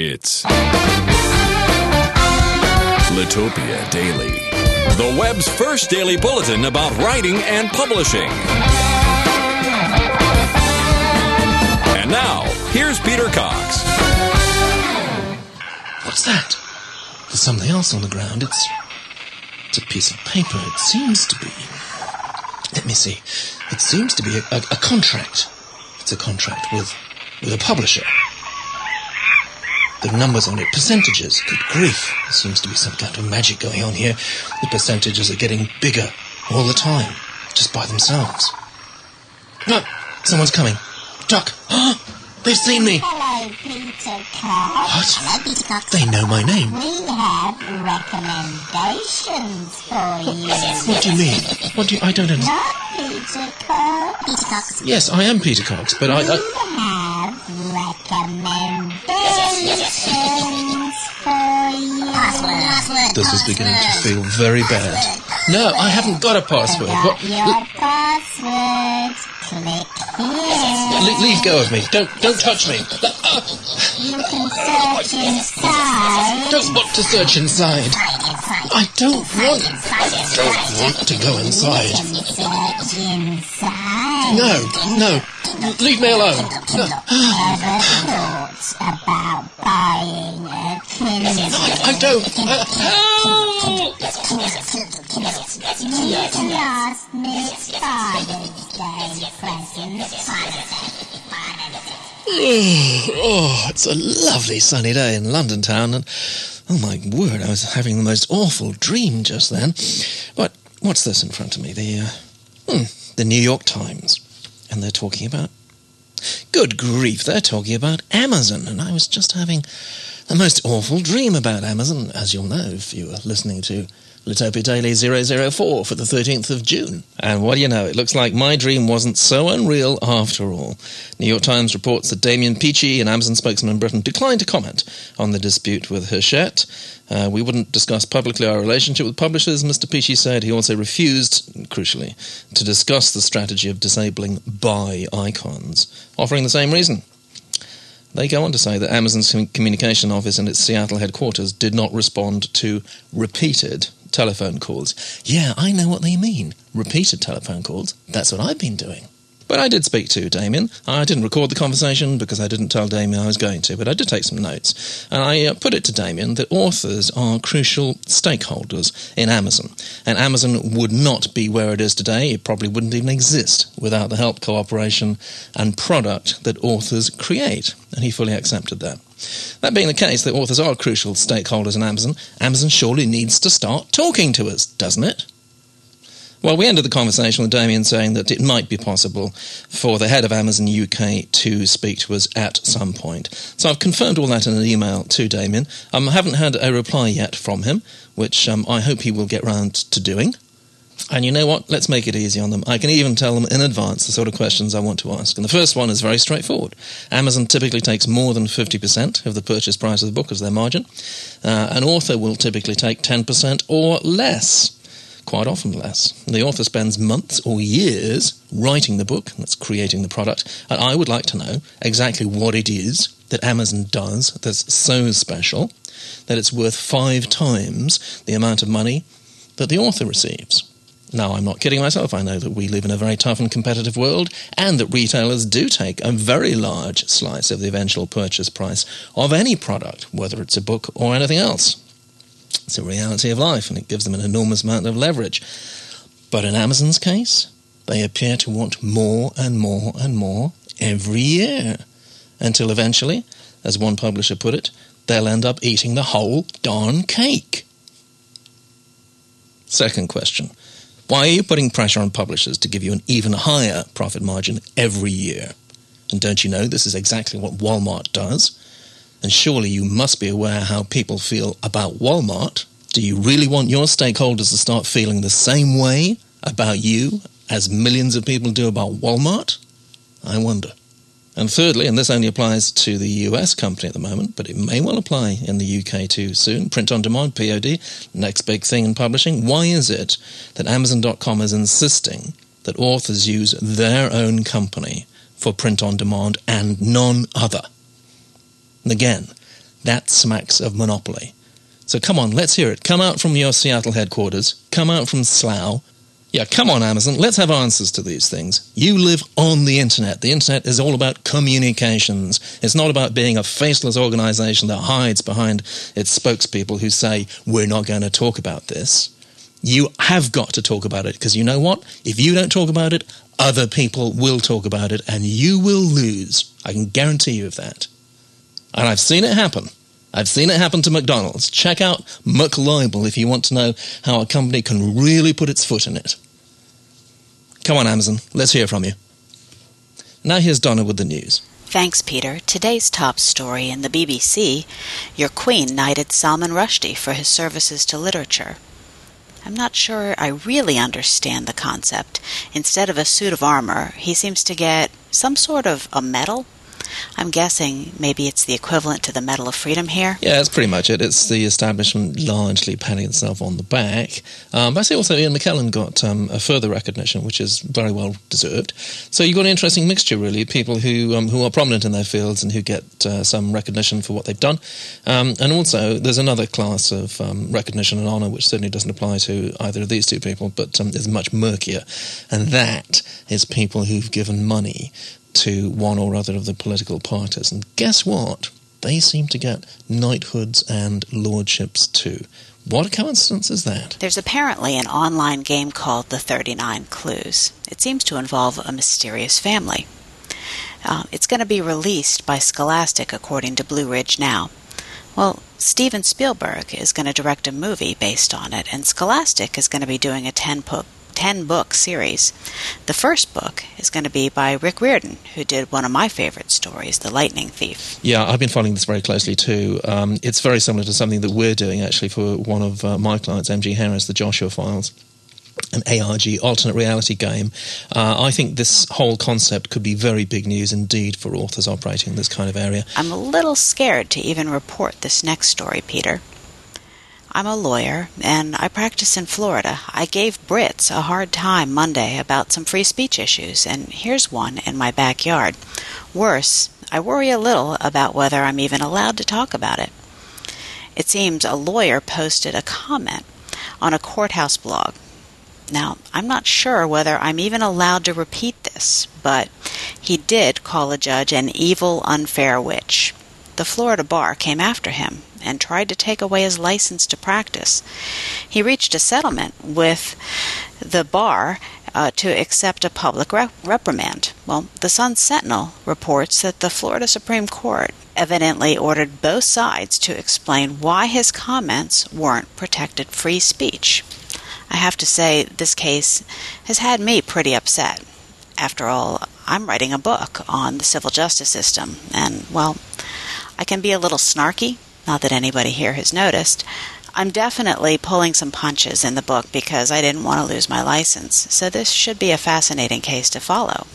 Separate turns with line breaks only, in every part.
It's Litopia Daily, the web's first daily bulletin about writing and publishing. And now, here's Peter Cox.
What's that? There's something else on the ground. It's it's a piece of paper. It seems to be. Let me see. It seems to be a, a, a contract. It's a contract with with a publisher. Are numbers on it, percentages. Good grief. There seems to be some kind of magic going on here. The percentages are getting bigger all the time, just by themselves. No, someone's coming. Duck! They've seen me!
Hello, Peter Cox.
What?
Hello, Peter Cox.
They know my name.
We have recommendations for you.
What do you mean? What do you... I don't understand.
Not Peter Cox. Peter Cox.
Yes, I am Peter Cox, but I...
We
I
have recommendations Password. Password.
this is beginning to feel very bad. No, I haven't got a password. What?
Your password. Click here.
Le- leave go of me. Don't don't touch me.
You can search inside.
don't want to search inside.
Inside.
I don't want.
Inside.
Don't want to go inside.
Can search inside.
No, no. Leave me alone. No.
Thought about buying a Kindle?
I don't. Uh, help!
You Miss Father's Day presents.
Oh, it's a lovely sunny day in London town, and oh my word, I was having the most awful dream just then. But what's this in front of me? The uh, hmm, the New York Times, and they're talking about. Good grief, they're talking about Amazon, and I was just having the most awful dream about Amazon, as you'll know if you were listening to Litopia Daily 004 for the 13th of June. And what do you know, it looks like my dream wasn't so unreal after all. New York Times reports that Damien Peachy, an Amazon spokesman in Britain, declined to comment on the dispute with Hachette. Uh, we wouldn't discuss publicly our relationship with publishers, Mr. Peachy said. He also refused, crucially, to discuss the strategy of disabling buy icons, offering the same reason. They go on to say that Amazon's communication office and its Seattle headquarters did not respond to repeated telephone calls. Yeah, I know what they mean. Repeated telephone calls. That's what I've been doing. But I did speak to Damien. I didn't record the conversation because I didn't tell Damien I was going to, but I did take some notes. And I uh, put it to Damien that authors are crucial stakeholders in Amazon. And Amazon would not be where it is today. It probably wouldn't even exist without the help, cooperation, and product that authors create. And he fully accepted that. That being the case, that authors are crucial stakeholders in Amazon, Amazon surely needs to start talking to us, doesn't it? Well, we ended the conversation with Damien saying that it might be possible for the head of Amazon UK to speak to us at some point. So I've confirmed all that in an email to Damien. Um, I haven't had a reply yet from him, which um, I hope he will get round to doing. And you know what? Let's make it easy on them. I can even tell them in advance the sort of questions I want to ask. And the first one is very straightforward. Amazon typically takes more than 50% of the purchase price of the book as their margin. Uh, an author will typically take 10% or less quite often less. The author spends months or years writing the book, that's creating the product, and I would like to know exactly what it is that Amazon does that's so special that it's worth five times the amount of money that the author receives. Now, I'm not kidding myself. I know that we live in a very tough and competitive world, and that retailers do take a very large slice of the eventual purchase price of any product, whether it's a book or anything else. It's a reality of life, and it gives them an enormous amount of leverage. But in Amazon's case, they appear to want more and more and more every year, until eventually, as one publisher put it, they'll end up eating the whole darn cake. Second question Why are you putting pressure on publishers to give you an even higher profit margin every year? And don't you know this is exactly what Walmart does? And surely you must be aware how people feel about Walmart. Do you really want your stakeholders to start feeling the same way about you as millions of people do about Walmart? I wonder. And thirdly, and this only applies to the US company at the moment, but it may well apply in the UK too soon, print on demand, POD, next big thing in publishing. Why is it that Amazon.com is insisting that authors use their own company for print on demand and none other? And again, That smacks of monopoly. So come on, let's hear it. Come out from your Seattle headquarters. Come out from Slough. Yeah, come on, Amazon. Let's have answers to these things. You live on the internet. The internet is all about communications. It's not about being a faceless organization that hides behind its spokespeople who say, we're not going to talk about this. You have got to talk about it because you know what? If you don't talk about it, other people will talk about it and you will lose. I can guarantee you of that. And I've seen it happen. I've seen it happen to McDonald's. Check out McLibel if you want to know how a company can really put its foot in it. Come on, Amazon, let's hear from you. Now here's Donna with the news.
Thanks, Peter. Today's top story in the BBC Your Queen knighted Salman Rushdie for his services to literature. I'm not sure I really understand the concept. Instead of a suit of armor, he seems to get some sort of a medal I'm guessing maybe it's the equivalent to the Medal of Freedom here.
Yeah, that's pretty much it. It's the establishment largely patting itself on the back. Um, but I see also Ian McKellen got um, a further recognition, which is very well deserved. So you've got an interesting mixture, really, people who um, who are prominent in their fields and who get uh, some recognition for what they've done. Um, and also, there's another class of um, recognition and honour which certainly doesn't apply to either of these two people, but um, is much murkier. And that is people who've given money to one or other of the political parties. And guess what? They seem to get knighthoods and lordships too. What a coincidence is that?
There's apparently an online game called The 39 Clues. It seems to involve a mysterious family. Uh, it's going to be released by Scholastic, according to Blue Ridge Now. Well, Steven Spielberg is going to direct a movie based on it, and Scholastic is going to be doing a 10 book 10 book series. The first book is going to be by Rick Riordan, who did one of my favorite stories, The Lightning Thief.
Yeah, I've been following this very closely too. Um, it's very similar to something that we're doing actually for one of uh, my clients, MG Harris, the Joshua Files an ARG alternate reality game. Uh, I think this whole concept could be very big news indeed for authors operating in this kind of area.
I'm a little scared to even report this next story, Peter. I'm a lawyer and I practice in Florida. I gave Brits a hard time Monday about some free speech issues, and here's one in my backyard. Worse, I worry a little about whether I'm even allowed to talk about it. It seems a lawyer posted a comment on a courthouse blog. Now, I'm not sure whether I'm even allowed to repeat this, but he did call a judge an evil, unfair witch. The Florida bar came after him and tried to take away his license to practice. He reached a settlement with the bar uh, to accept a public rep- reprimand. Well, the Sun Sentinel reports that the Florida Supreme Court evidently ordered both sides to explain why his comments weren't protected free speech. I have to say, this case has had me pretty upset. After all, I'm writing a book on the civil justice system, and, well, I can be a little snarky, not that anybody here has noticed. I'm definitely pulling some punches in the book because I didn't want to lose my license, so this should be a fascinating case to follow.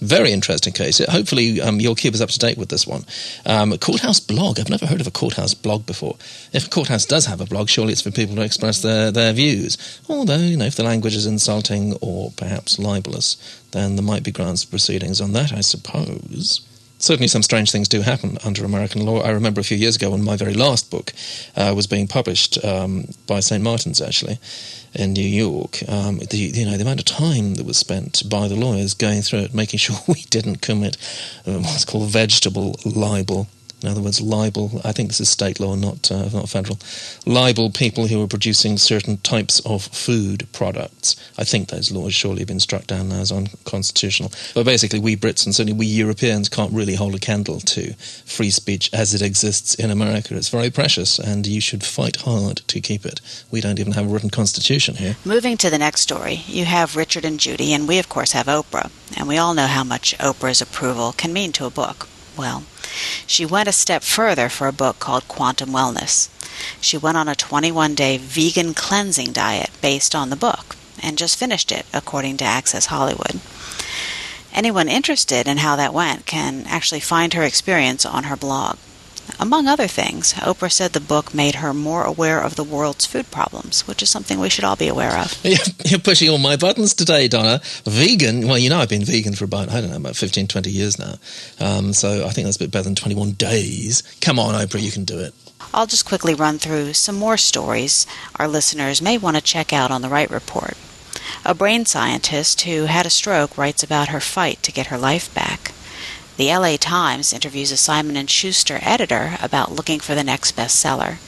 Very interesting case. Hopefully, um, you'll keep us up to date with this one. Um, courthouse blog. I've never heard of a courthouse blog before. If a courthouse does have a blog, surely it's for people to express their, their views. Although, you know, if the language is insulting or perhaps libelous, then there might be grounds for proceedings on that, I suppose certainly some strange things do happen under American law. I remember a few years ago when my very last book uh, was being published um, by St. Martin's, actually, in New York. Um, the, you know, the amount of time that was spent by the lawyers going through it, making sure we didn't commit uh, what's called vegetable libel in other words, libel. I think this is state law, not uh, not federal. Libel people who are producing certain types of food products. I think those laws surely have been struck down now as unconstitutional. But basically, we Brits and certainly we Europeans can't really hold a candle to free speech as it exists in America. It's very precious, and you should fight hard to keep it. We don't even have a written constitution here.
Moving to the next story, you have Richard and Judy, and we of course have Oprah, and we all know how much Oprah's approval can mean to a book. Well, she went a step further for a book called Quantum Wellness. She went on a 21 day vegan cleansing diet based on the book and just finished it, according to Access Hollywood. Anyone interested in how that went can actually find her experience on her blog. Among other things, Oprah said the book made her more aware of the world's food problems, which is something we should all be aware of.
You're pushing all my buttons today, Donna. Vegan, well, you know, I've been vegan for about, I don't know, about 15, 20 years now. Um, so I think that's a bit better than 21 days. Come on, Oprah, you can do it.
I'll just quickly run through some more stories our listeners may want to check out on the Wright Report. A brain scientist who had a stroke writes about her fight to get her life back. The LA Times interviews a Simon & Schuster editor about looking for the next bestseller.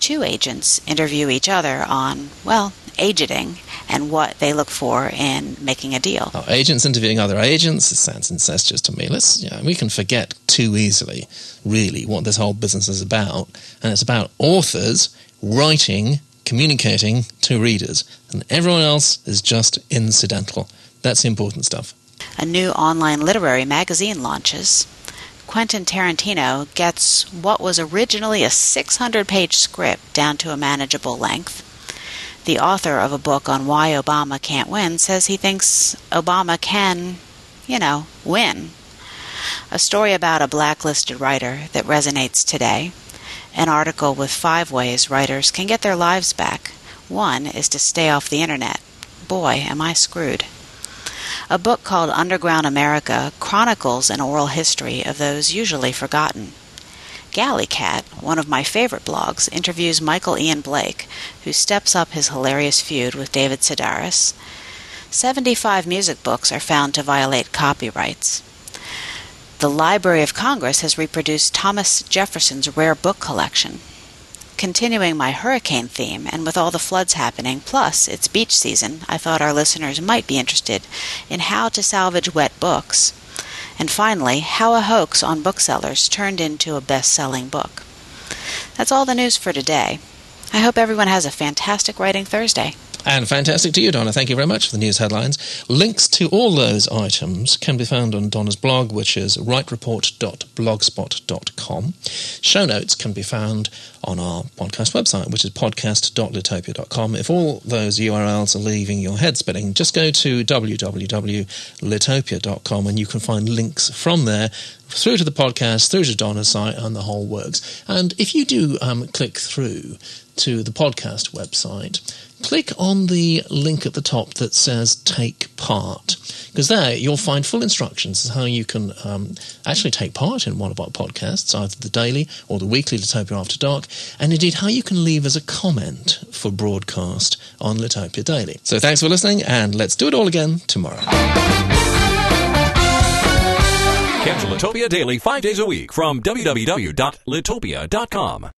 Two agents interview each other on, well, agenting and what they look for in making a deal.
Oh, agents interviewing other agents, it sounds incestuous to me. Let's, yeah, we can forget too easily, really, what this whole business is about. And it's about authors writing, communicating to readers. And everyone else is just incidental. That's important stuff
a new online literary magazine launches. Quentin Tarantino gets what was originally a 600 page script down to a manageable length. The author of a book on why Obama can't win says he thinks Obama can, you know, win. A story about a blacklisted writer that resonates today. An article with five ways writers can get their lives back. One is to stay off the internet. Boy, am I screwed. A book called Underground America chronicles an oral history of those usually forgotten. Galley Cat, one of my favorite blogs, interviews Michael Ian Black, who steps up his hilarious feud with David Sedaris. 75 music books are found to violate copyrights. The Library of Congress has reproduced Thomas Jefferson's rare book collection continuing my hurricane theme, and with all the floods happening, plus it's beach season, I thought our listeners might be interested in how to salvage wet books. And finally, how a hoax on booksellers turned into a best selling book. That's all the news for today. I hope everyone has a fantastic Writing Thursday.
And fantastic to you, Donna. Thank you very much for the news headlines. Links to all those items can be found on Donna's blog, which is wrightreport.blogspot.com. Show notes can be found on our podcast website, which is podcast.litopia.com. If all those URLs are leaving your head spinning, just go to www.litopia.com and you can find links from there through to the podcast, through to Donna's site, and the whole works. And if you do um, click through to the podcast website, click on the link at the top that says Take Part, because there you'll find full instructions as how you can um, actually take part in one of our podcasts, either the daily or the weekly Litopia After Dark, and indeed how you can leave as a comment for broadcast on Litopia Daily. So thanks for listening, and let's do it all again tomorrow.
Catch Litopia Daily five days a week from www.litopia.com.